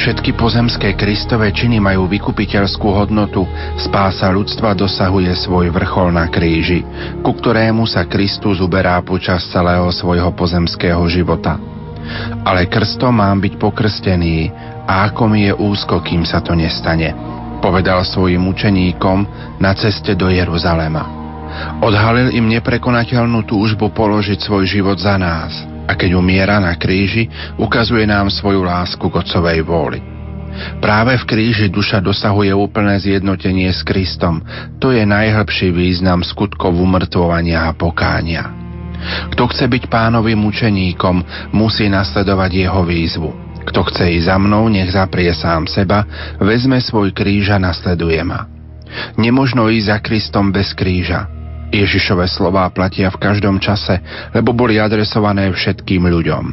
Všetky pozemské Kristové činy majú vykupiteľskú hodnotu, spása ľudstva dosahuje svoj vrchol na kríži, ku ktorému sa Kristus uberá počas celého svojho pozemského života. Ale krstom mám byť pokrstený a ako mi je úzko, kým sa to nestane, povedal svojim učeníkom na ceste do Jeruzalema. Odhalil im neprekonateľnú túžbu položiť svoj život za nás – a keď umiera na kríži, ukazuje nám svoju lásku k Otcovej vôli. Práve v kríži duša dosahuje úplné zjednotenie s Kristom. To je najhlbší význam skutkov umrtvovania a pokánia. Kto chce byť pánovým učeníkom, musí nasledovať jeho výzvu. Kto chce ísť za mnou, nech zaprie sám seba, vezme svoj kríž a nasleduje ma. Nemožno ísť za Kristom bez kríža. Ježišové slová platia v každom čase, lebo boli adresované všetkým ľuďom.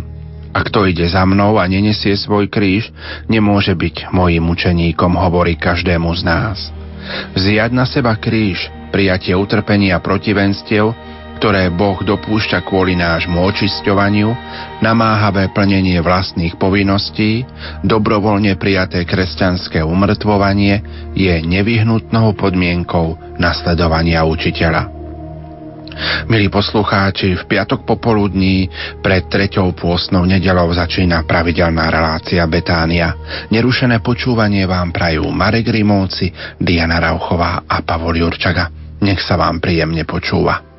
A kto ide za mnou a nenesie svoj kríž, nemôže byť mojim učeníkom, hovorí každému z nás. Vziať na seba kríž, prijatie utrpenia protivenstiev, ktoré Boh dopúšťa kvôli nášmu očisťovaniu, namáhavé plnenie vlastných povinností, dobrovoľne prijaté kresťanské umrtvovanie je nevyhnutnou podmienkou nasledovania učiteľa. Milí poslucháči, v piatok popoludní pred treťou pôstnou nedelou začína pravidelná relácia Betánia. Nerušené počúvanie vám prajú Marek Rimovci, Diana Rauchová a Pavol Jurčaga. Nech sa vám príjemne počúva.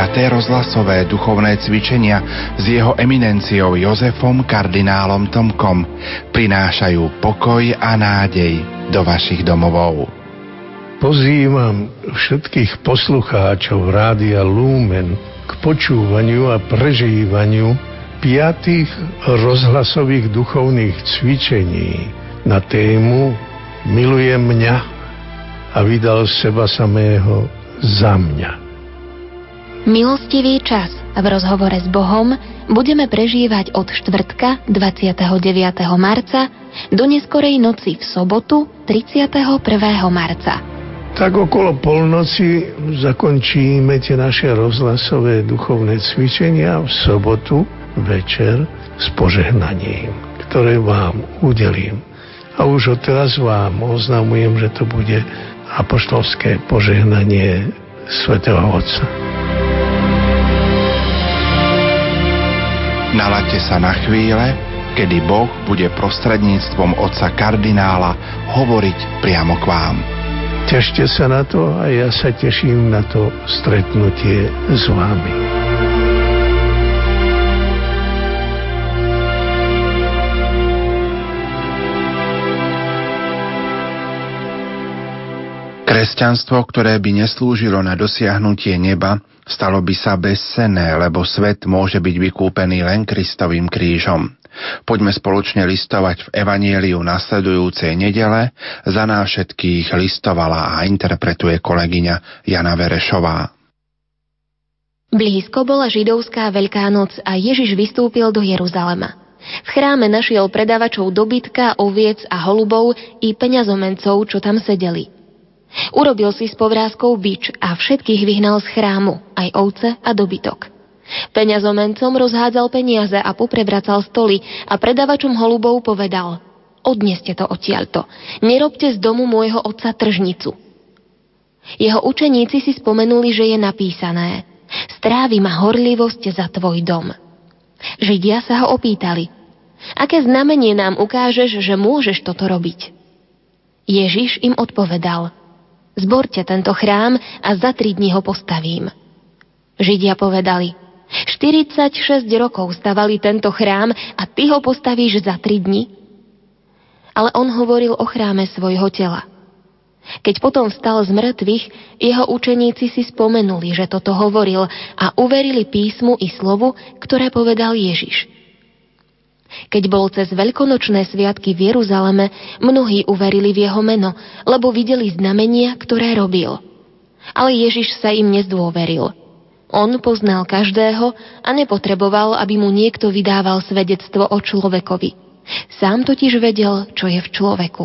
Piaté rozhlasové duchovné cvičenia s jeho eminenciou Jozefom kardinálom Tomkom prinášajú pokoj a nádej do vašich domovov. Pozývam všetkých poslucháčov Rádia Lumen k počúvaniu a prežívaniu piatých rozhlasových duchovných cvičení na tému Milujem mňa a vydal seba samého za mňa. Milostivý čas v rozhovore s Bohom budeme prežívať od štvrtka 29. marca do neskorej noci v sobotu 31. marca. Tak okolo polnoci zakončíme tie naše rozhlasové duchovné cvičenia v sobotu večer s požehnaním, ktoré vám udelím. A už odteraz vám oznamujem, že to bude apoštolské požehnanie svätého Otca. Nalaďte sa na chvíle, kedy Boh bude prostredníctvom otca kardinála hovoriť priamo k vám. Tešte sa na to a ja sa teším na to stretnutie s vami. Kresťanstvo, ktoré by neslúžilo na dosiahnutie neba, stalo by sa bezcenné, lebo svet môže byť vykúpený len Kristovým krížom. Poďme spoločne listovať v Evanieliu nasledujúcej nedele. Za nás všetkých listovala a interpretuje kolegyňa Jana Verešová. Blízko bola židovská Veľká noc a Ježiš vystúpil do Jeruzalema. V chráme našiel predávačov dobytka, oviec a holubov i peňazomencov, čo tam sedeli – Urobil si s povrázkou bič a všetkých vyhnal z chrámu, aj ovce a dobytok. Peňazomencom rozhádzal peniaze a poprebracal stoly a predavačom holubov povedal Odneste to odtiaľto, nerobte z domu môjho otca tržnicu. Jeho učeníci si spomenuli, že je napísané Strávi ma horlivosť za tvoj dom. Židia sa ho opýtali Aké znamenie nám ukážeš, že môžeš toto robiť? Ježiš im odpovedal – Zborte tento chrám a za tri dní ho postavím. Židia povedali, 46 rokov stavali tento chrám a ty ho postavíš za tri dni? Ale on hovoril o chráme svojho tela. Keď potom vstal z mŕtvych, jeho učeníci si spomenuli, že toto hovoril a uverili písmu i slovu, ktoré povedal Ježiš. Keď bol cez veľkonočné sviatky v Jeruzaleme, mnohí uverili v jeho meno, lebo videli znamenia, ktoré robil. Ale Ježiš sa im nezdôveril. On poznal každého a nepotreboval, aby mu niekto vydával svedectvo o človekovi. Sám totiž vedel, čo je v človeku.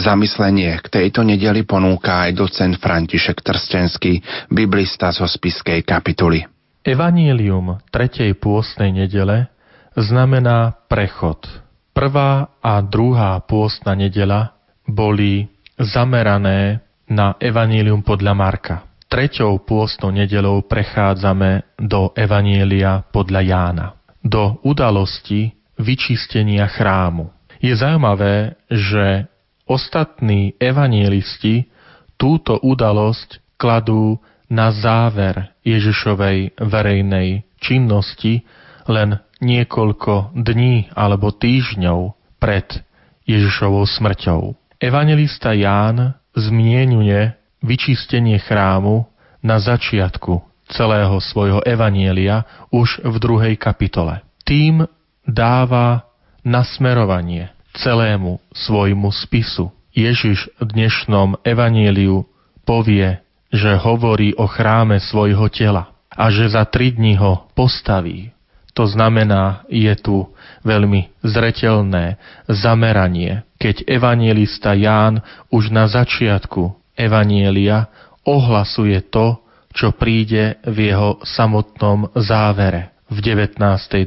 Zamyslenie k tejto nedeli ponúka aj docent František Trstenský, biblista zo spiskej kapituly. Evangelium tretej pôstnej nedele znamená prechod. Prvá a druhá pôstna nedela boli zamerané na Evangelium podľa Marka. Treťou pôstnou nedelou prechádzame do Evanielia podľa Jána, do udalosti vyčistenia chrámu. Je zaujímavé, že ostatní evanielisti túto udalosť kladú na záver Ježišovej verejnej činnosti len niekoľko dní alebo týždňov pred Ježišovou smrťou. Evangelista Ján zmienuje vyčistenie chrámu na začiatku celého svojho evanielia už v druhej kapitole. Tým dáva nasmerovanie celému svojmu spisu. Ježiš v dnešnom evanieliu povie, že hovorí o chráme svojho tela a že za tri dní ho postaví. To znamená, je tu veľmi zretelné zameranie, keď evangelista Ján už na začiatku evanielia ohlasuje to, čo príde v jeho samotnom závere v 19. 20.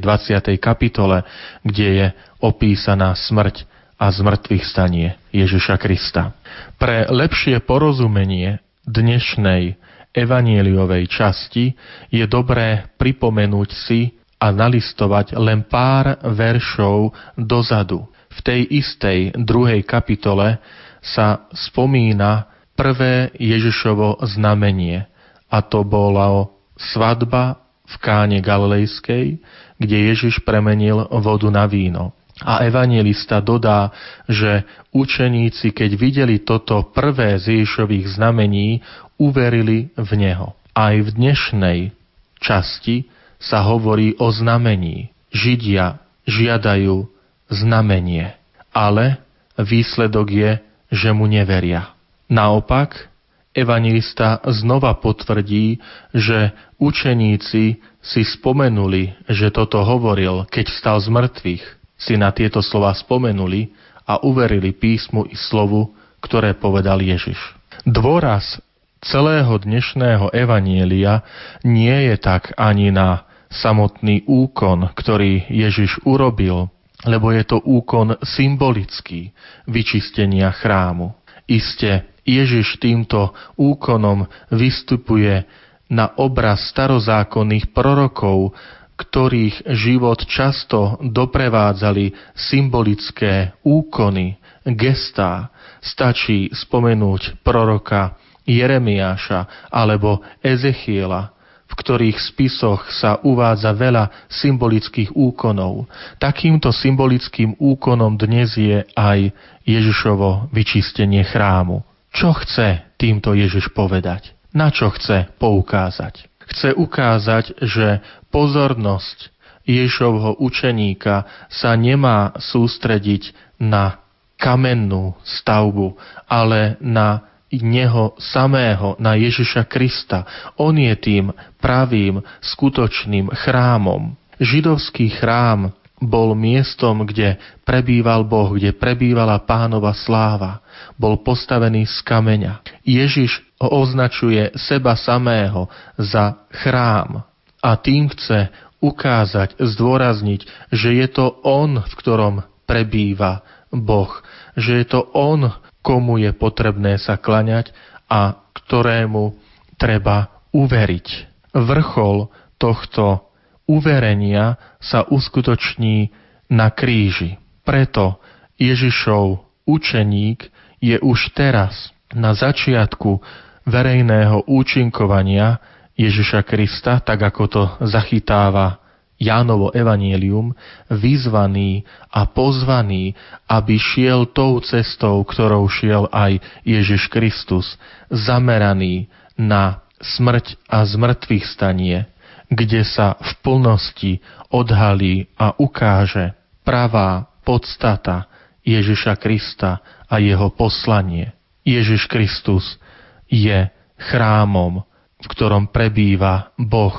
kapitole, kde je opísaná smrť a zmrtvých stanie Ježiša Krista. Pre lepšie porozumenie dnešnej evanieliovej časti je dobré pripomenúť si a nalistovať len pár veršov dozadu. V tej istej druhej kapitole sa spomína prvé Ježišovo znamenie a to bola svadba v káne Galilejskej, kde Ježiš premenil vodu na víno. A evangelista dodá, že učeníci, keď videli toto prvé z Ježišových znamení, uverili v Neho. Aj v dnešnej časti sa hovorí o znamení. Židia žiadajú znamenie, ale výsledok je, že mu neveria. Naopak, evangelista znova potvrdí, že učeníci si spomenuli, že toto hovoril, keď stal z mŕtvych, si na tieto slova spomenuli a uverili písmu i slovu, ktoré povedal Ježiš. Dôraz celého dnešného evanielia nie je tak ani na samotný úkon, ktorý Ježiš urobil, lebo je to úkon symbolický vyčistenia chrámu. Iste Ježiš týmto úkonom vystupuje na obraz starozákonných prorokov, ktorých život často doprevádzali symbolické úkony, gestá. Stačí spomenúť proroka Jeremiáša alebo Ezechiela, v ktorých spisoch sa uvádza veľa symbolických úkonov. Takýmto symbolickým úkonom dnes je aj Ježišovo vyčistenie chrámu. Čo chce týmto Ježiš povedať? Na čo chce poukázať? Chce ukázať, že pozornosť Ježišovho učeníka sa nemá sústrediť na kamennú stavbu, ale na Neho samého, na Ježiša Krista. On je tým pravým, skutočným chrámom. Židovský chrám bol miestom, kde prebýval Boh, kde prebývala pánova sláva. Bol postavený z kameňa. Ježiš označuje seba samého za chrám a tým chce ukázať, zdôrazniť, že je to On, v ktorom prebýva Boh, že je to On, komu je potrebné sa klaňať a ktorému treba uveriť. Vrchol tohto uverenia sa uskutoční na kríži. Preto Ježišov učeník je už teraz na začiatku verejného účinkovania Ježiša Krista, tak ako to zachytáva Jánovo evanielium, vyzvaný a pozvaný, aby šiel tou cestou, ktorou šiel aj Ježiš Kristus, zameraný na smrť a zmrtvých stanie, kde sa v plnosti odhalí a ukáže pravá podstata Ježiša Krista a jeho poslanie. Ježiš Kristus je chrámom, v ktorom prebýva Boh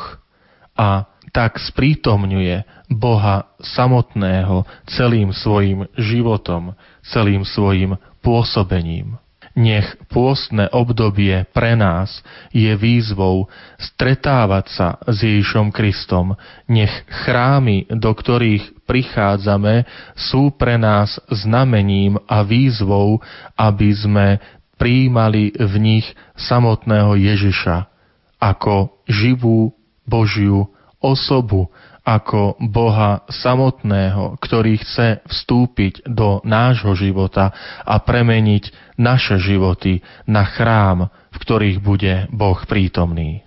a tak sprítomňuje Boha samotného celým svojim životom, celým svojim pôsobením. Nech pôstne obdobie pre nás je výzvou stretávať sa s Ježišom Kristom. Nech chrámy, do ktorých prichádzame, sú pre nás znamením a výzvou, aby sme prijímali v nich samotného Ježiša ako živú Božiu osobu, ako Boha samotného, ktorý chce vstúpiť do nášho života a premeniť naše životy na chrám, v ktorých bude Boh prítomný.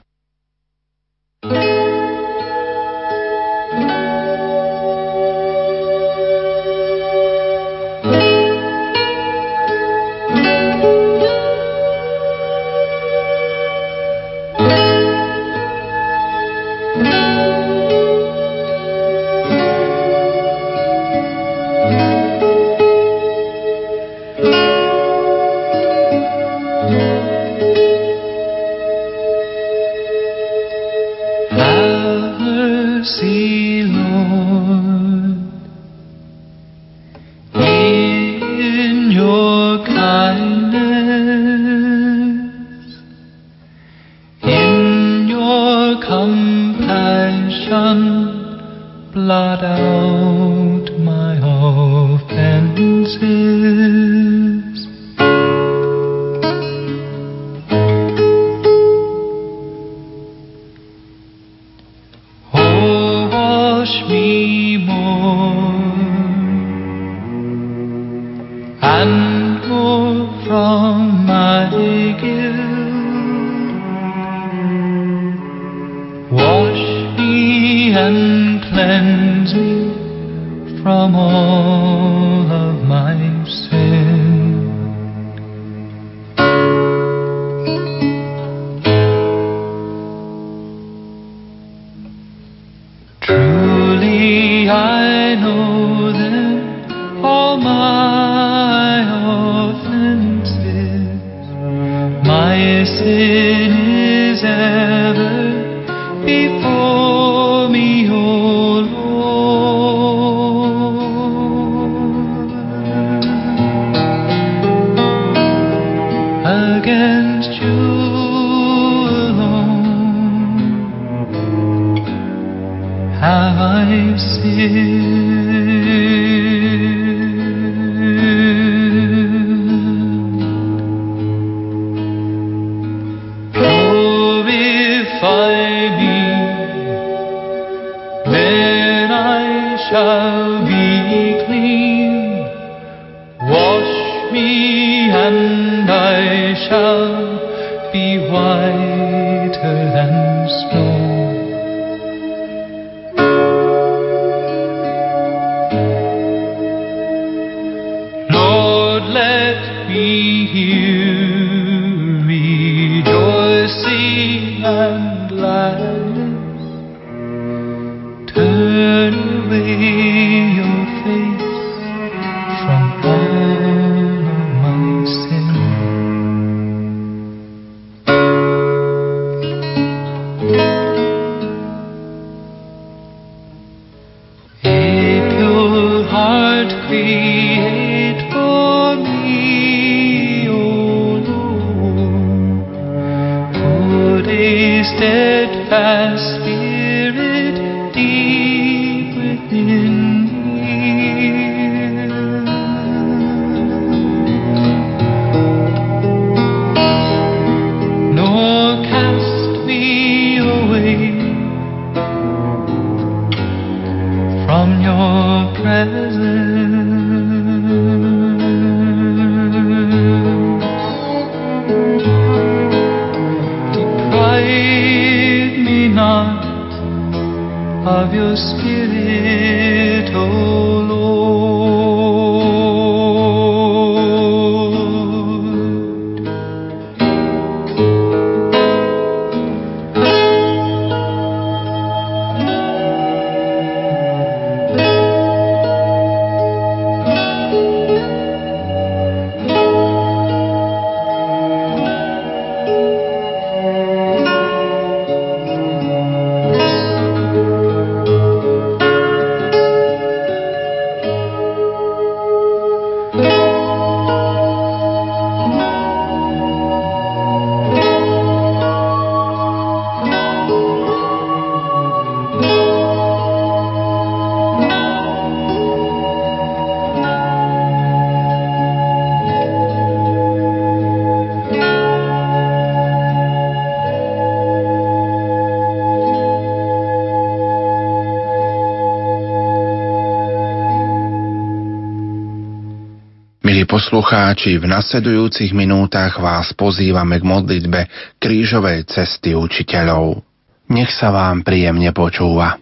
Poslucháči, v nasledujúcich minútach vás pozývame k modlitbe krížovej cesty učiteľov. Nech sa vám príjemne počúva.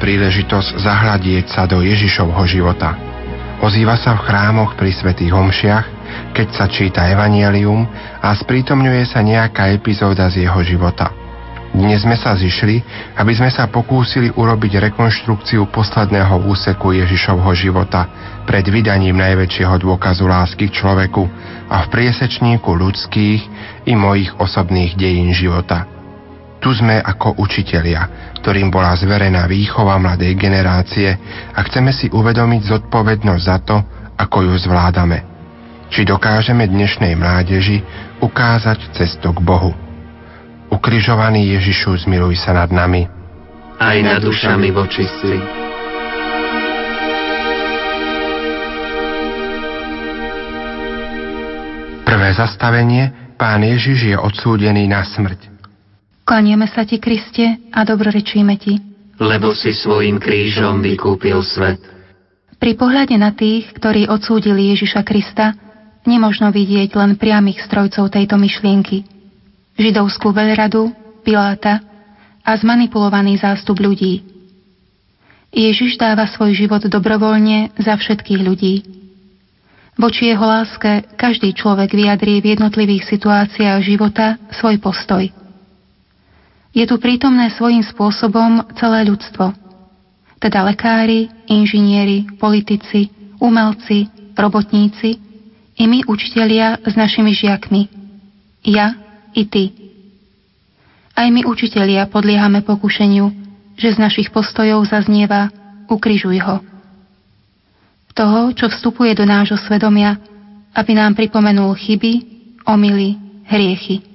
Príležitosť zahľadieť sa do Ježišovho života. Ozýva sa v chrámoch pri svätých homšiach, keď sa číta evanielium a sprítomňuje sa nejaká epizóda z jeho života. Dnes sme sa zišli, aby sme sa pokúsili urobiť rekonštrukciu posledného úseku Ježišovho života pred vydaním najväčšieho dôkazu lásky k človeku a v priesečníku ľudských i mojich osobných dejín života. Tu sme ako učitelia, ktorým bola zverená výchova mladej generácie a chceme si uvedomiť zodpovednosť za to, ako ju zvládame. Či dokážeme dnešnej mládeži ukázať cestu k Bohu. Ukrižovaný Ježišu, zmiluj sa nad nami. Aj nad dušami vočistí. Prvé zastavenie Pán Ježiš je odsúdený na smrť. Klanieme sa Ti, Kriste, a dobrorečíme Ti. Lebo si svojim krížom vykúpil svet. Pri pohľade na tých, ktorí odsúdili Ježiša Krista, nemožno vidieť len priamých strojcov tejto myšlienky. Židovskú veľradu, Piláta a zmanipulovaný zástup ľudí. Ježiš dáva svoj život dobrovoľne za všetkých ľudí. Voči jeho láske každý človek vyjadrí v jednotlivých situáciách života svoj postoj – je tu prítomné svojím spôsobom celé ľudstvo. Teda lekári, inžinieri, politici, umelci, robotníci i my učitelia s našimi žiakmi. Ja i ty. Aj my učitelia podliehame pokušeniu, že z našich postojov zaznieva ukrižuj ho. Toho, čo vstupuje do nášho svedomia, aby nám pripomenul chyby, omily, hriechy.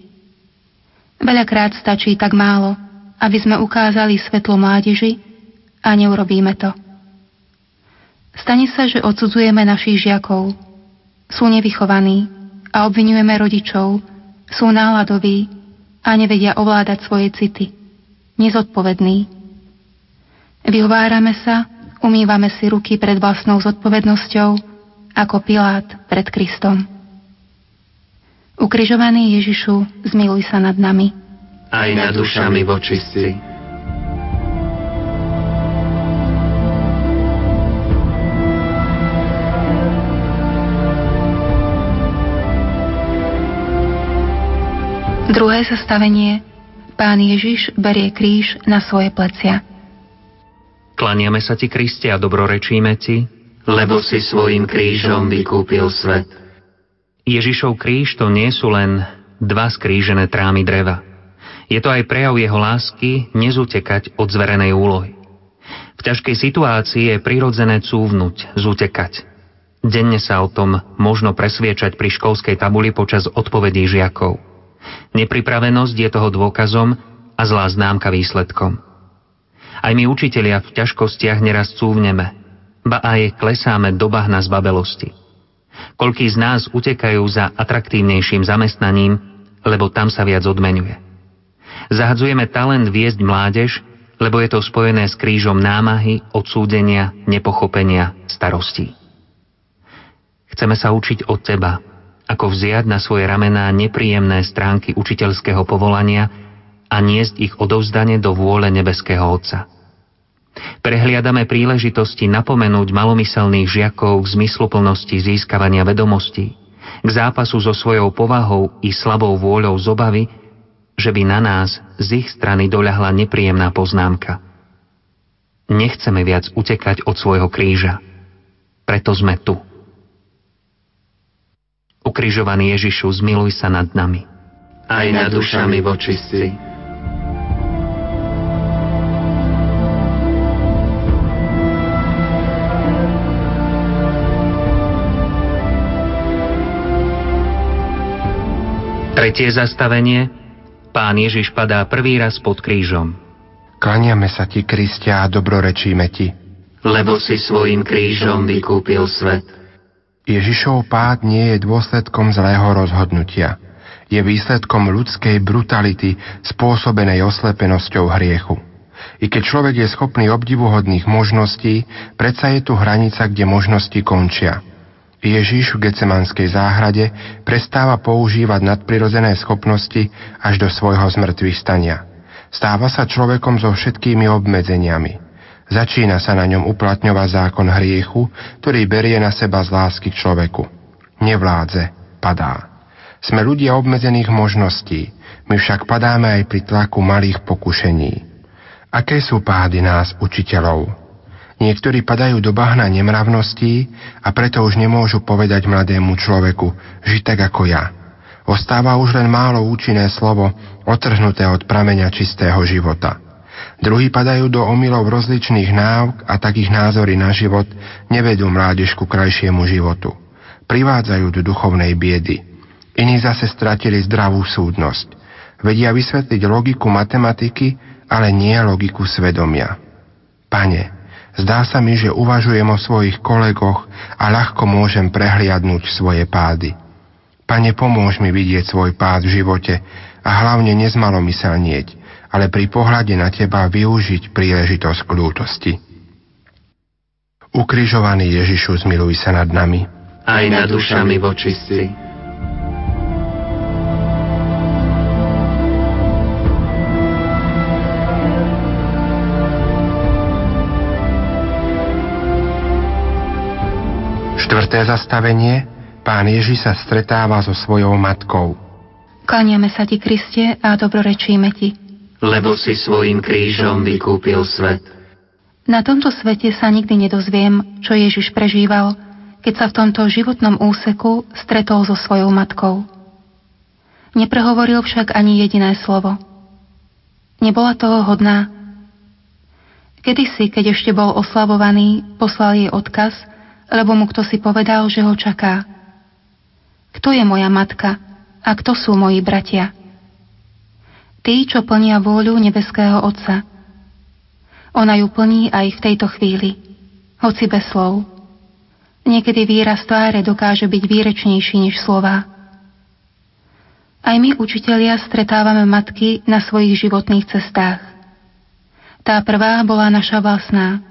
Veľakrát stačí tak málo, aby sme ukázali svetlo mládeži a neurobíme to. Stane sa, že odsudzujeme našich žiakov. Sú nevychovaní a obvinujeme rodičov, sú náladoví a nevedia ovládať svoje city. Nezodpovední. Vyhovárame sa, umývame si ruky pred vlastnou zodpovednosťou, ako Pilát pred Kristom. Ukrižovaný Ježišu, zmiluj sa nad nami. Aj nad dušami vočistí. Druhé zastavenie. Pán Ježiš berie kríž na svoje plecia. Klaniame sa ti, Kriste, a dobrorečíme ti, lebo si svojim krížom vykúpil svet. Ježišov kríž to nie sú len dva skrížené trámy dreva. Je to aj prejav jeho lásky nezutekať od zverenej úlohy. V ťažkej situácii je prirodzené cúvnuť, zutekať. Denne sa o tom možno presviečať pri školskej tabuli počas odpovedí žiakov. Nepripravenosť je toho dôkazom a zlá známka výsledkom. Aj my učitelia v ťažkostiach neraz cúvneme, ba aj klesáme do bahna z Koľký z nás utekajú za atraktívnejším zamestnaním, lebo tam sa viac odmenuje. Zahadzujeme talent viesť mládež, lebo je to spojené s krížom námahy, odsúdenia, nepochopenia, starostí. Chceme sa učiť od teba, ako vziať na svoje ramená nepríjemné stránky učiteľského povolania a niesť ich odovzdane do vôle nebeského Otca. Prehliadame príležitosti napomenúť malomyselných žiakov k zmysluplnosti získavania vedomostí, k zápasu so svojou povahou i slabou vôľou z obavy, že by na nás z ich strany doľahla nepríjemná poznámka. Nechceme viac utekať od svojho kríža. Preto sme tu. Ukrižovaný Ježišu, zmiluj sa nad nami. Aj nad dušami vočistí. Tretie zastavenie. Pán Ježiš padá prvý raz pod krížom. Klaniame sa ti, Kristia, a dobrorečíme ti. Lebo si svojim krížom vykúpil svet. Ježišov pád nie je dôsledkom zlého rozhodnutia. Je výsledkom ľudskej brutality spôsobenej oslepenosťou hriechu. I keď človek je schopný obdivuhodných možností, predsa je tu hranica, kde možnosti končia. Ježiš v Gecemanskej záhrade prestáva používať nadprirodzené schopnosti až do svojho zmrtvých stania. Stáva sa človekom so všetkými obmedzeniami. Začína sa na ňom uplatňovať zákon hriechu, ktorý berie na seba z lásky k človeku. Nevládze, padá. Sme ľudia obmedzených možností, my však padáme aj pri tlaku malých pokušení. Aké sú pády nás, učiteľov? Niektorí padajú do bahna nemravností a preto už nemôžu povedať mladému človeku, žiť tak ako ja. Ostáva už len málo účinné slovo, otrhnuté od prameňa čistého života. Druhí padajú do omylov rozličných návk a takých názory na život nevedú mládež ku krajšiemu životu. Privádzajú do duchovnej biedy. Iní zase stratili zdravú súdnosť. Vedia vysvetliť logiku matematiky, ale nie logiku svedomia. Pane, zdá sa mi, že uvažujem o svojich kolegoch a ľahko môžem prehliadnúť svoje pády. Pane, pomôž mi vidieť svoj pád v živote a hlavne nezmalomyselnieť, ale pri pohľade na Teba využiť príležitosť k lútosti. Ukrižovaný Ježišu, zmiluj sa nad nami. Aj nad dušami vočistí. Štvrté zastavenie. Pán Ježiš sa stretáva so svojou matkou. Klaniame sa ti, Kriste, a dobrorečíme ti. Lebo si svojim krížom vykúpil svet. Na tomto svete sa nikdy nedozviem, čo Ježiš prežíval, keď sa v tomto životnom úseku stretol so svojou matkou. Neprehovoril však ani jediné slovo. Nebola toho hodná. Kedysi, keď ešte bol oslavovaný, poslal jej odkaz – lebo mu kto si povedal, že ho čaká. Kto je moja matka a kto sú moji bratia? Tí, čo plnia vôľu nebeského Otca. Ona ju plní aj v tejto chvíli, hoci bez slov. Niekedy výraz tváre dokáže byť výrečnejší než slova. Aj my, učitelia, stretávame matky na svojich životných cestách. Tá prvá bola naša vlastná,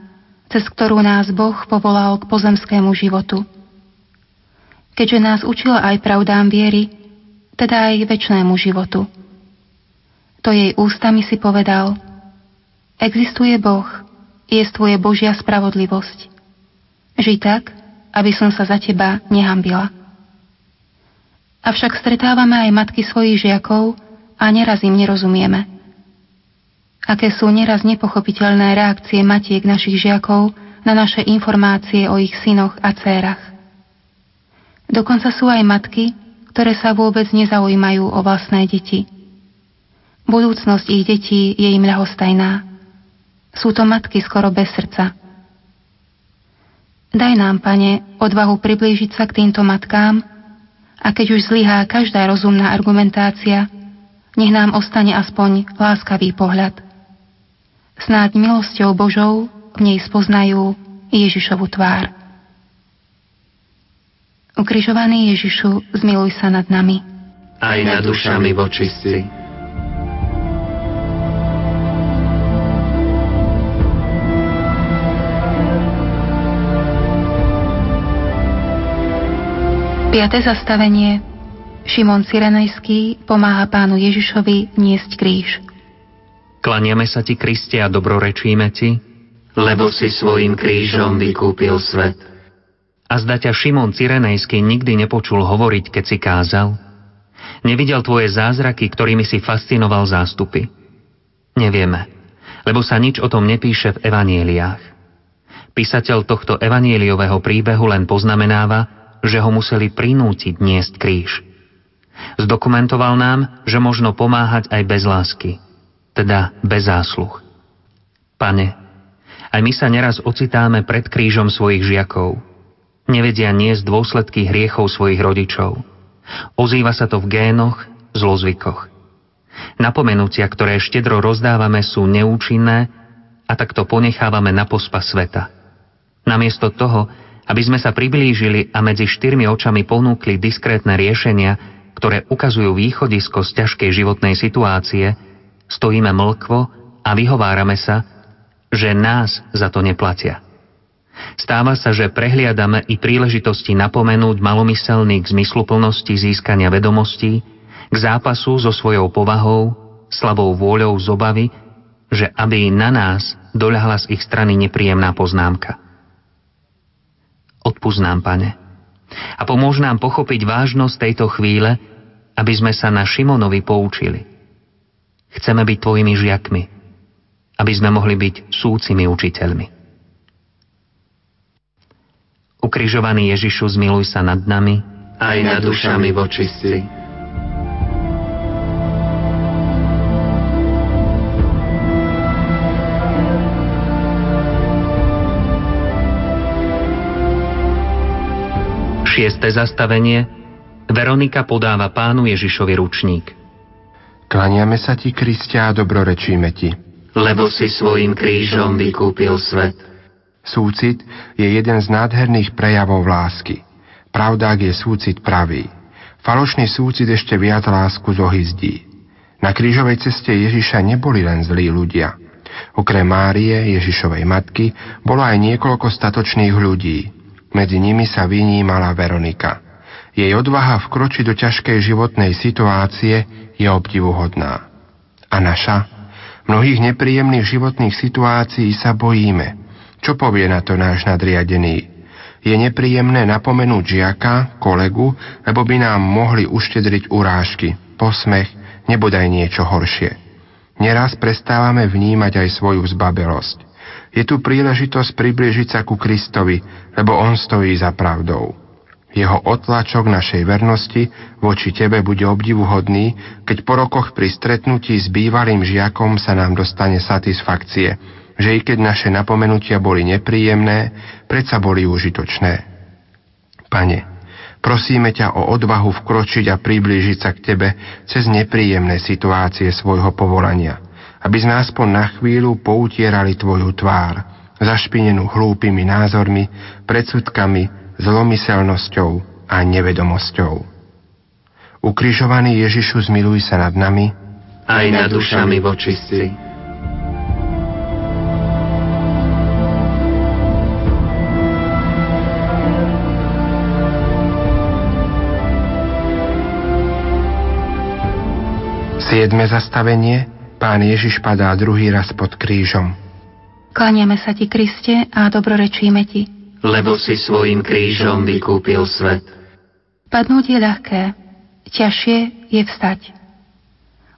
cez ktorú nás Boh povolal k pozemskému životu. Keďže nás učil aj pravdám viery, teda aj väčšnému životu. To jej ústami si povedal, existuje Boh, jestvuje Božia spravodlivosť. Žij tak, aby som sa za teba nehambila. Avšak stretávame aj matky svojich žiakov a neraz im nerozumieme – aké sú neraz nepochopiteľné reakcie matiek našich žiakov na naše informácie o ich synoch a dcérach. Dokonca sú aj matky, ktoré sa vôbec nezaujímajú o vlastné deti. Budúcnosť ich detí je im ľahostajná. Sú to matky skoro bez srdca. Daj nám, pane, odvahu priblížiť sa k týmto matkám a keď už zlyhá každá rozumná argumentácia, nech nám ostane aspoň láskavý pohľad. Snáď milosťou Božou v nej spoznajú Ježišovu tvár. Ukrižovaný Ježišu, zmiluj sa nad nami. Aj nad dušami vočistí. Piaté zastavenie. Šimon Cyrenejský pomáha pánu Ježišovi niesť kríž. Klaniame sa ti, Kriste, a dobrorečíme ti, lebo si svojim krížom vykúpil svet. A zda ťa Šimon Cyrenejský nikdy nepočul hovoriť, keď si kázal? Nevidel tvoje zázraky, ktorými si fascinoval zástupy? Nevieme, lebo sa nič o tom nepíše v evanieliách. Písateľ tohto evanieliového príbehu len poznamenáva, že ho museli prinútiť niesť kríž. Zdokumentoval nám, že možno pomáhať aj bez lásky – teda bez zásluh. Pane, aj my sa neraz ocitáme pred krížom svojich žiakov. Nevedia niesť dôsledky hriechov svojich rodičov. Ozýva sa to v génoch, zlozvykoch. Napomenúcia, ktoré štedro rozdávame, sú neúčinné a takto ponechávame na pospa sveta. Namiesto toho, aby sme sa priblížili a medzi štyrmi očami ponúkli diskrétne riešenia, ktoré ukazujú východisko z ťažkej životnej situácie, stojíme mlkvo a vyhovárame sa, že nás za to neplatia. Stáva sa, že prehliadame i príležitosti napomenúť malomyselný k zmysluplnosti získania vedomostí, k zápasu so svojou povahou, slabou vôľou z obavy, že aby na nás doľahla z ich strany nepríjemná poznámka. Odpúsť nám, pane, a pomôž nám pochopiť vážnosť tejto chvíle, aby sme sa na Šimonovi poučili. Chceme byť tvojimi žiakmi, aby sme mohli byť súcimi učiteľmi. Ukrižovaný Ježišu, zmiluj sa nad nami, aj nad dušami vočistí. Šiesté zastavenie. Veronika podáva pánu Ježišovi ručník. Klaniame sa ti, Kristia, a dobrorečíme ti. Lebo si svojim krížom vykúpil svet Súcit je jeden z nádherných prejavov lásky. Pravda, ak je súcit pravý. Falošný súcit ešte viac lásku zohyzdí. Na krížovej ceste Ježiša neboli len zlí ľudia. Okrem Márie, Ježišovej matky, bolo aj niekoľko statočných ľudí. Medzi nimi sa vynímala Veronika. Jej odvaha vkročiť do ťažkej životnej situácie je obdivuhodná. A naša? Mnohých nepríjemných životných situácií sa bojíme – čo povie na to náš nadriadený? Je nepríjemné napomenúť žiaka, kolegu, lebo by nám mohli uštedriť urážky, posmech, nebodaj niečo horšie. Neraz prestávame vnímať aj svoju zbabelosť. Je tu príležitosť priblížiť sa ku Kristovi, lebo On stojí za pravdou. Jeho otlačok našej vernosti voči Tebe bude obdivuhodný, keď po rokoch pri stretnutí s bývalým žiakom sa nám dostane satisfakcie, že i keď naše napomenutia boli nepríjemné, predsa boli užitočné. Pane, prosíme ťa o odvahu vkročiť a priblížiť sa k Tebe cez nepríjemné situácie svojho povolania, aby sme aspoň na chvíľu poutierali Tvoju tvár, zašpinenú hlúpými názormi, predsudkami, zlomyselnosťou a nevedomosťou. Ukrižovaný Ježišu, zmiluj sa nad nami, aj nad dušami vočistí Siedme zastavenie Pán Ježiš padá druhý raz pod krížom. Klaniame sa ti, Kriste, a dobrorečíme ti. Lebo si svojim krížom vykúpil svet. Padnúť je ľahké, ťažšie je vstať.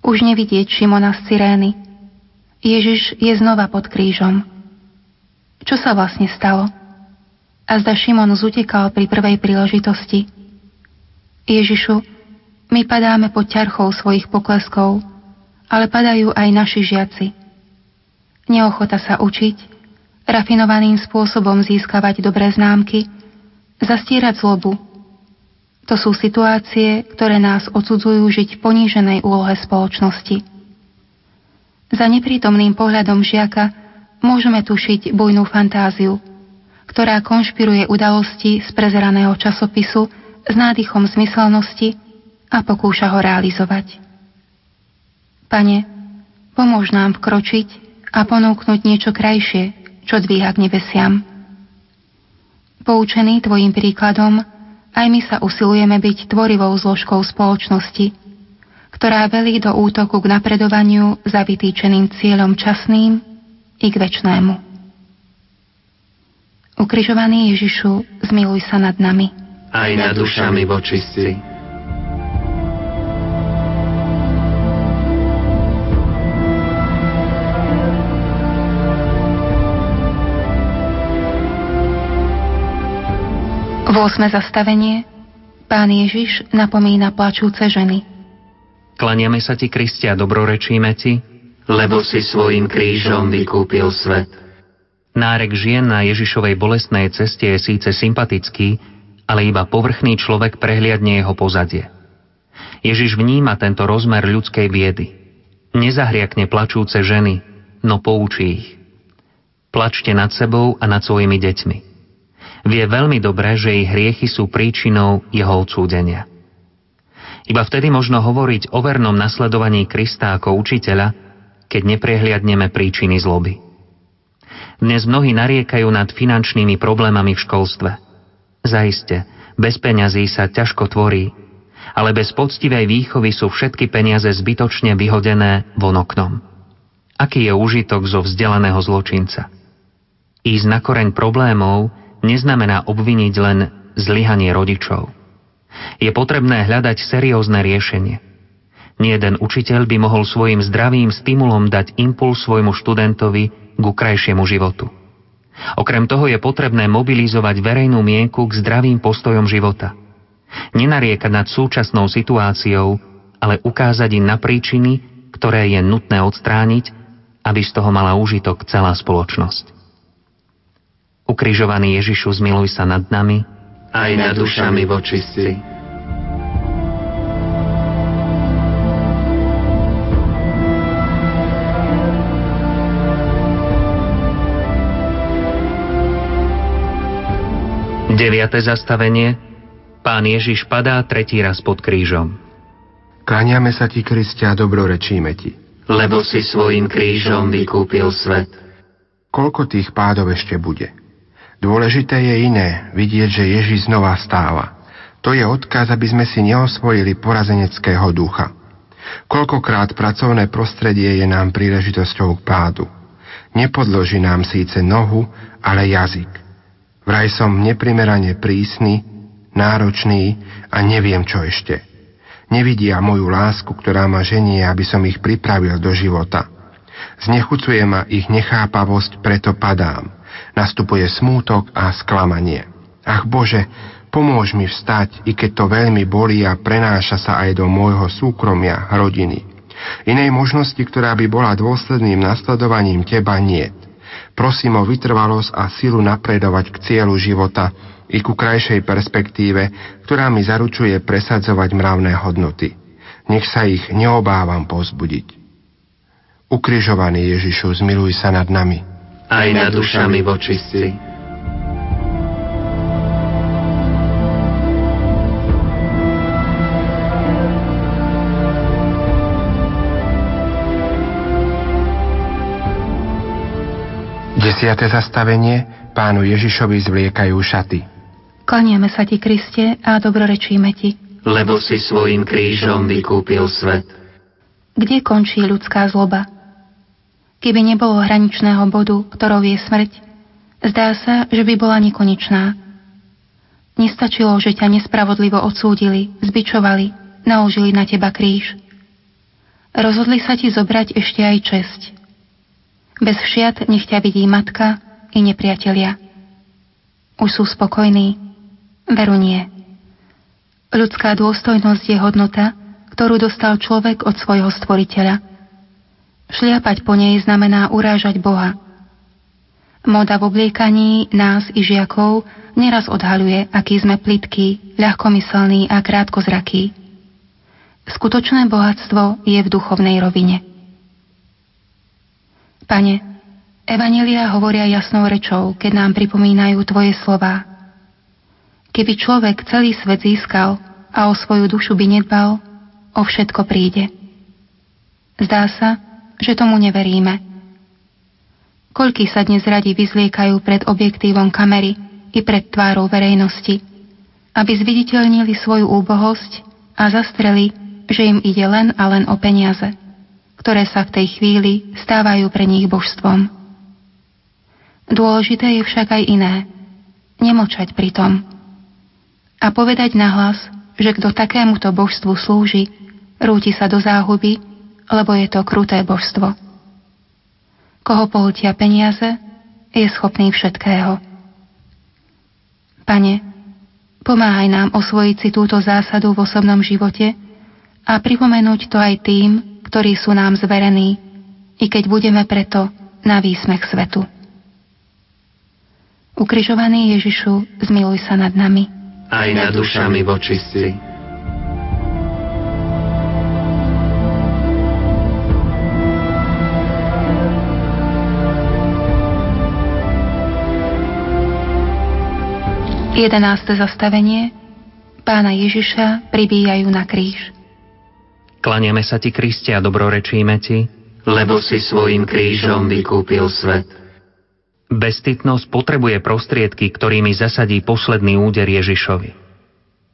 Už nevidieť Šimona z Cyrény. Ježiš je znova pod krížom. Čo sa vlastne stalo? A zda Šimon zutekal pri prvej príležitosti. Ježišu, my padáme pod ťarchou svojich pokleskov, ale padajú aj naši žiaci. Neochota sa učiť, rafinovaným spôsobom získavať dobré známky, zastierať zlobu. To sú situácie, ktoré nás odsudzujú žiť v poníženej úlohe spoločnosti. Za neprítomným pohľadom žiaka môžeme tušiť bujnú fantáziu, ktorá konšpiruje udalosti z prezeraného časopisu s nádychom zmyselnosti a pokúša ho realizovať. Pane, pomôž nám vkročiť a ponúknuť niečo krajšie, čo dvíha k nebesiam. Poučený Tvojim príkladom, aj my sa usilujeme byť tvorivou zložkou spoločnosti, ktorá velí do útoku k napredovaniu za vytýčeným cieľom časným i k väčšnému. Ukrižovaný Ježišu, zmiluj sa nad nami. Aj nad dušami vočistí. 8. zastavenie Pán Ježiš napomína plačúce ženy. Klaniame sa ti, Kristia, dobrorečíme ti, lebo si svojim krížom vykúpil svet. Nárek žien na Ježišovej bolestnej ceste je síce sympatický, ale iba povrchný človek prehliadne jeho pozadie. Ježiš vníma tento rozmer ľudskej biedy. nezahriakne plačúce ženy, no poučí ich. Plačte nad sebou a nad svojimi deťmi. Vie veľmi dobre, že ich hriechy sú príčinou jeho odsúdenia. Iba vtedy možno hovoriť o vernom nasledovaní Krista ako učiteľa, keď neprehliadneme príčiny zloby. Dnes mnohí nariekajú nad finančnými problémami v školstve. Zaiste, bez peňazí sa ťažko tvorí, ale bez poctivej výchovy sú všetky peniaze zbytočne vyhodené von oknom. Aký je užitok zo vzdelaného zločinca? Ísť na koreň problémov neznamená obviniť len zlyhanie rodičov. Je potrebné hľadať seriózne riešenie. Nie jeden učiteľ by mohol svojim zdravým stimulom dať impuls svojmu študentovi ku krajšiemu životu. Okrem toho je potrebné mobilizovať verejnú mienku k zdravým postojom života. Nenariekať nad súčasnou situáciou, ale ukázať im na príčiny, ktoré je nutné odstrániť, aby z toho mala úžitok celá spoločnosť. Ukrižovaný Ježišu, zmiluj sa nad nami, aj nad dušami vočistí. Deviate zastavenie. Pán Ježiš padá tretí raz pod krížom. Kláňame sa ti, Kristia, dobrorečíme ti. Lebo si svojim krížom vykúpil svet. Koľko tých pádov ešte bude? Dôležité je iné, vidieť, že Ježiš znova stáva. To je odkaz, aby sme si neosvojili porazeneckého ducha. Koľkokrát pracovné prostredie je nám príležitosťou k pádu. Nepodloží nám síce nohu, ale jazyk. Vraj som neprimerane prísny, náročný a neviem čo ešte. Nevidia moju lásku, ktorá ma ženie, aby som ich pripravil do života. Znechucuje ma ich nechápavosť, preto padám. Nastupuje smútok a sklamanie. Ach Bože, pomôž mi vstať, i keď to veľmi bolí a prenáša sa aj do môjho súkromia, rodiny. Inej možnosti, ktorá by bola dôsledným nasledovaním Teba, niet. Prosím o vytrvalosť a silu napredovať k cieľu života i ku krajšej perspektíve, ktorá mi zaručuje presadzovať mravné hodnoty. Nech sa ich neobávam pozbudiť. Ukrižovaný Ježišu, zmiluj sa nad nami. Aj nad dušami vočistí. Desiate zastavenie pánu Ježišovi zvliekajú šaty. Klaniame sa ti, Kriste, a dobrorečíme ti. Lebo si svojim krížom vykúpil svet. Kde končí ľudská zloba? Keby nebolo hraničného bodu, ktorou je smrť, zdá sa, že by bola nekonečná. Nestačilo, že ťa nespravodlivo odsúdili, zbičovali, naložili na teba kríž. Rozhodli sa ti zobrať ešte aj česť – bez šiat nech ťa vidí matka i nepriatelia. Už sú spokojní? Veru nie. Ľudská dôstojnosť je hodnota, ktorú dostal človek od svojho stvoriteľa. Šliapať po nej znamená urážať Boha. Moda v obliekaní nás i žiakov neraz odhaľuje, aký sme plitkí, ľahkomyselní a krátkozrakí. Skutočné bohatstvo je v duchovnej rovine. Pane, Evanelia hovoria jasnou rečou, keď nám pripomínajú Tvoje slova. Keby človek celý svet získal a o svoju dušu by nedbal, o všetko príde. Zdá sa, že tomu neveríme. Koľky sa dnes radi vyzliekajú pred objektívom kamery i pred tvárou verejnosti, aby zviditeľnili svoju úbohosť a zastreli, že im ide len a len o peniaze ktoré sa v tej chvíli stávajú pre nich božstvom. Dôležité je však aj iné. Nemočať pri tom. A povedať nahlas, že kto takémuto božstvu slúži, rúti sa do záhuby, lebo je to kruté božstvo. Koho pohltia peniaze, je schopný všetkého. Pane, pomáhaj nám osvojiť si túto zásadu v osobnom živote a pripomenúť to aj tým, ktorí sú nám zverení, i keď budeme preto na výsmech svetu. Ukrižovaný Ježišu, zmiluj sa nad nami. Aj nad dušami vočistí. Jedenáste zastavenie Pána Ježiša pribíjajú na kríž. Klaniame sa ti, Kriste, a dobrorečíme ti, lebo si svojim krížom vykúpil svet. Beztytnosť potrebuje prostriedky, ktorými zasadí posledný úder Ježišovi.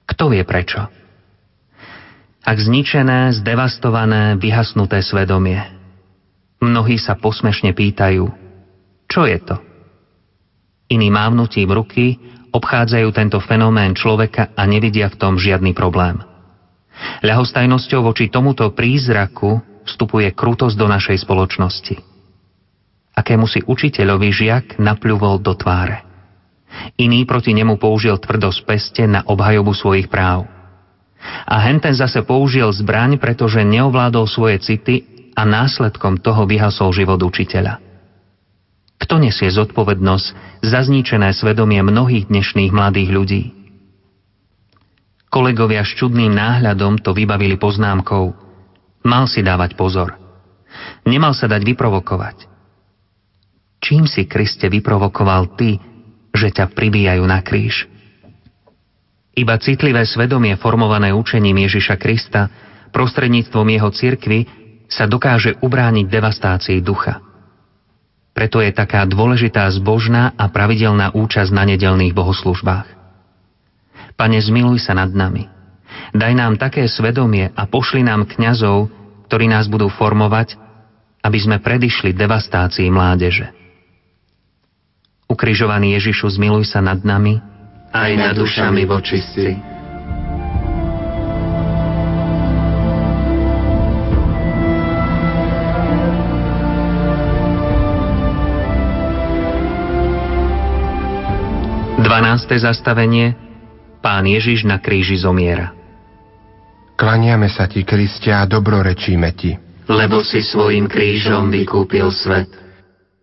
Kto vie prečo? Ak zničené, zdevastované, vyhasnuté svedomie. Mnohí sa posmešne pýtajú, čo je to? Iní mávnutím ruky obchádzajú tento fenomén človeka a nevidia v tom žiadny problém. Ľahostajnosťou voči tomuto prízraku vstupuje krutosť do našej spoločnosti. Akému si učiteľovi žiak napľuvol do tváre. Iný proti nemu použil tvrdosť peste na obhajobu svojich práv. A henten zase použil zbraň, pretože neovládol svoje city a následkom toho vyhasol život učiteľa. Kto nesie zodpovednosť za zničené svedomie mnohých dnešných mladých ľudí? Kolegovia s čudným náhľadom to vybavili poznámkou Mal si dávať pozor. Nemal sa dať vyprovokovať. Čím si, Kriste, vyprovokoval ty, že ťa pribíjajú na kríž? Iba citlivé svedomie formované učením Ježiša Krista prostredníctvom jeho cirkvy sa dokáže ubrániť devastácii ducha. Preto je taká dôležitá zbožná a pravidelná účasť na nedelných bohoslužbách. Pane, zmiluj sa nad nami. Daj nám také svedomie a pošli nám kňazov, ktorí nás budú formovať, aby sme predišli devastácii mládeže. Ukrižovaný Ježišu, zmiluj sa nad nami, aj nad dušami vočistí. 12. zastavenie Pán Ježiš na kríži zomiera. Klaniame sa ti, Kristia, a dobrorečíme ti. Lebo si svojim krížom vykúpil svet.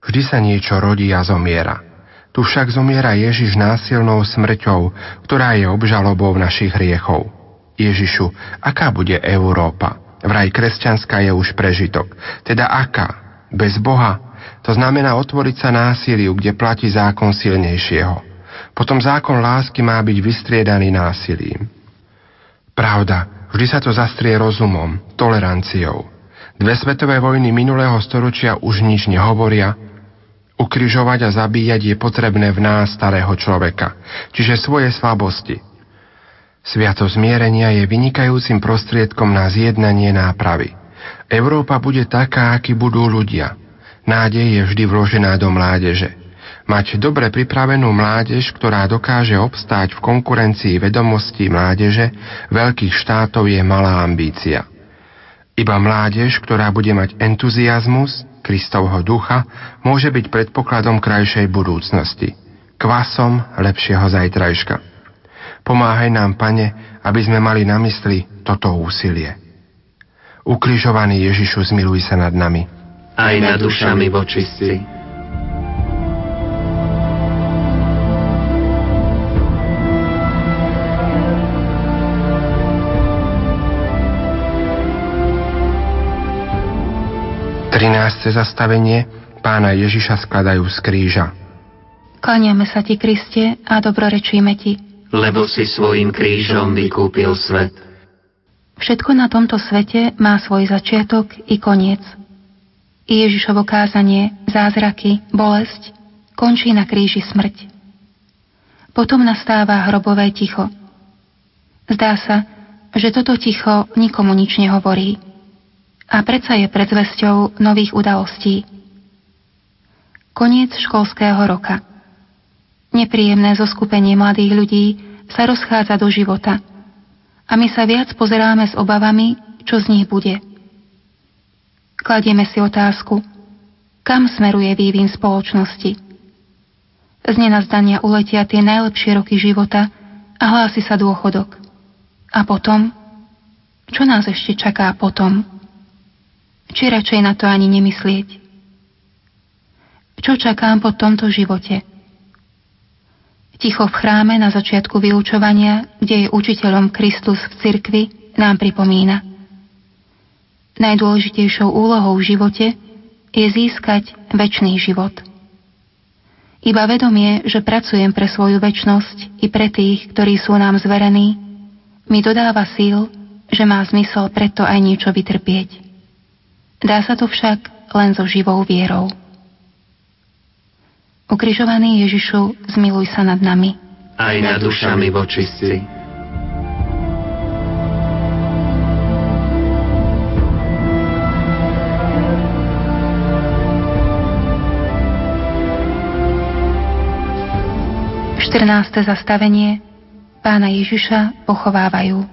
Vždy sa niečo rodí a zomiera. Tu však zomiera Ježiš násilnou smrťou, ktorá je obžalobou našich hriechov. Ježišu, aká bude Európa? Vraj kresťanská je už prežitok. Teda aká? Bez Boha? To znamená otvoriť sa násiliu, kde platí zákon silnejšieho. Potom zákon lásky má byť vystriedaný násilím. Pravda, vždy sa to zastrie rozumom, toleranciou. Dve svetové vojny minulého storočia už nič nehovoria. Ukrižovať a zabíjať je potrebné v nás starého človeka, čiže svoje slabosti. Sviato zmierenia je vynikajúcim prostriedkom na zjednanie nápravy. Európa bude taká, akí budú ľudia. Nádej je vždy vložená do mládeže. Mať dobre pripravenú mládež, ktorá dokáže obstáť v konkurencii vedomostí mládeže veľkých štátov je malá ambícia. Iba mládež, ktorá bude mať entuziasmus, Kristovho ducha, môže byť predpokladom krajšej budúcnosti, kvasom lepšieho zajtrajška. Pomáhaj nám, Pane, aby sme mali na mysli toto úsilie. Ukrižovaný Ježišu, zmiluj sa nad nami. Aj nad dušami vočistí 13. zastavenie pána Ježiša skladajú z kríža. Klaniame sa ti, Kriste, a dobrorečíme ti. Lebo si svojim krížom vykúpil svet. Všetko na tomto svete má svoj začiatok i koniec. I Ježišovo kázanie, zázraky, bolesť končí na kríži smrť. Potom nastáva hrobové ticho. Zdá sa, že toto ticho nikomu nič nehovorí a predsa je predzvesťou nových udalostí. Koniec školského roka. Nepríjemné zoskupenie mladých ľudí sa rozchádza do života a my sa viac pozeráme s obavami, čo z nich bude. Kladieme si otázku, kam smeruje vývin spoločnosti. Z nenazdania uletia tie najlepšie roky života a hlási sa dôchodok. A potom? Čo nás ešte čaká potom? Či radšej na to ani nemyslieť. Čo čakám po tomto živote? Ticho v chráme na začiatku vyučovania, kde je učiteľom Kristus v cirkvi, nám pripomína. Najdôležitejšou úlohou v živote je získať väčší život. Iba vedomie, že pracujem pre svoju väčnosť i pre tých, ktorí sú nám zverení, mi dodáva síl, že má zmysel preto aj niečo vytrpieť. Dá sa to však len so živou vierou. Ukrižovaný Ježišu, zmiluj sa nad nami. Aj nad dušami vočistci. 14. zastavenie Pána Ježiša pochovávajú.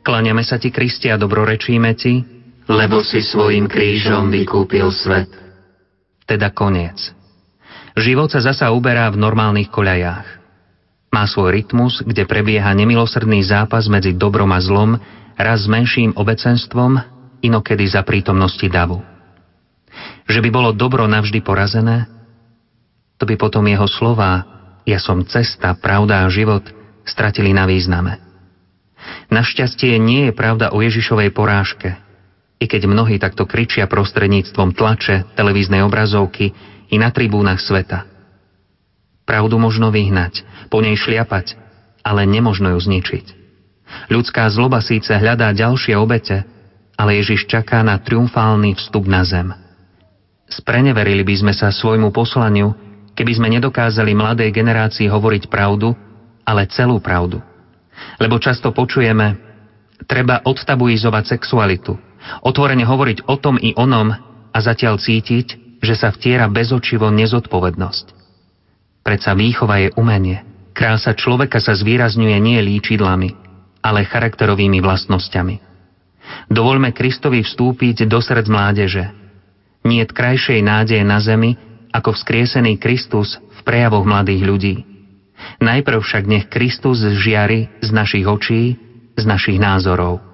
Kláňame sa ti, Kristi, a dobrorečíme ti, lebo si svojim krížom vykúpil svet. Teda koniec. Život sa zasa uberá v normálnych koľajách. Má svoj rytmus, kde prebieha nemilosrdný zápas medzi dobrom a zlom, raz s menším obecenstvom, inokedy za prítomnosti davu. Že by bolo dobro navždy porazené, to by potom jeho slová ja som cesta, pravda a život stratili na význame. Našťastie nie je pravda o Ježišovej porážke, i keď mnohí takto kričia prostredníctvom tlače, televíznej obrazovky i na tribúnach sveta. Pravdu možno vyhnať, po nej šliapať, ale nemožno ju zničiť. Ľudská zloba síce hľadá ďalšie obete, ale Ježiš čaká na triumfálny vstup na zem. Spreneverili by sme sa svojmu poslaniu, keby sme nedokázali mladej generácii hovoriť pravdu, ale celú pravdu. Lebo často počujeme, treba odtabuizovať sexualitu, otvorene hovoriť o tom i onom a zatiaľ cítiť, že sa vtiera bezočivo nezodpovednosť. Predsa výchova je umenie. Krása človeka sa zvýrazňuje nie líčidlami, ale charakterovými vlastnosťami. Dovoľme Kristovi vstúpiť do srdc mládeže. Nie krajšej nádeje na zemi, ako vzkriesený Kristus v prejavoch mladých ľudí. Najprv však nech Kristus žiari z našich očí, z našich názorov.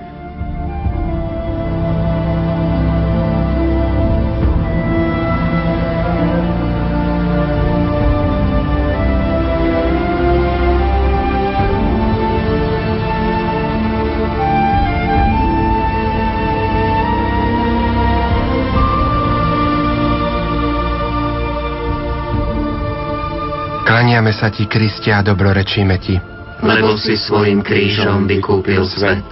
Klaniame sa ti, Kristia, a dobrorečíme ti. Lebo si svojim krížom vykúpil svet.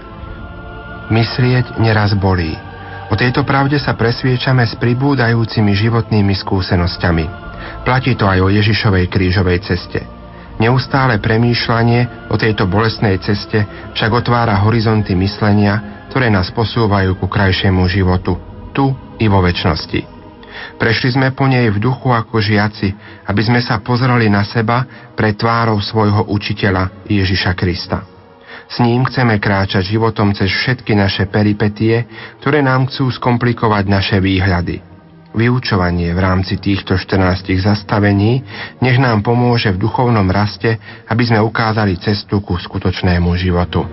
Myslieť neraz bolí. O tejto pravde sa presviečame s pribúdajúcimi životnými skúsenosťami. Platí to aj o Ježišovej krížovej ceste. Neustále premýšľanie o tejto bolestnej ceste však otvára horizonty myslenia, ktoré nás posúvajú ku krajšiemu životu, tu i vo väčšnosti. Prešli sme po nej v duchu ako žiaci, aby sme sa pozreli na seba pre tvárou svojho učiteľa Ježiša Krista. S ním chceme kráčať životom cez všetky naše peripetie, ktoré nám chcú skomplikovať naše výhľady. Vyučovanie v rámci týchto 14 zastavení nech nám pomôže v duchovnom raste, aby sme ukázali cestu ku skutočnému životu.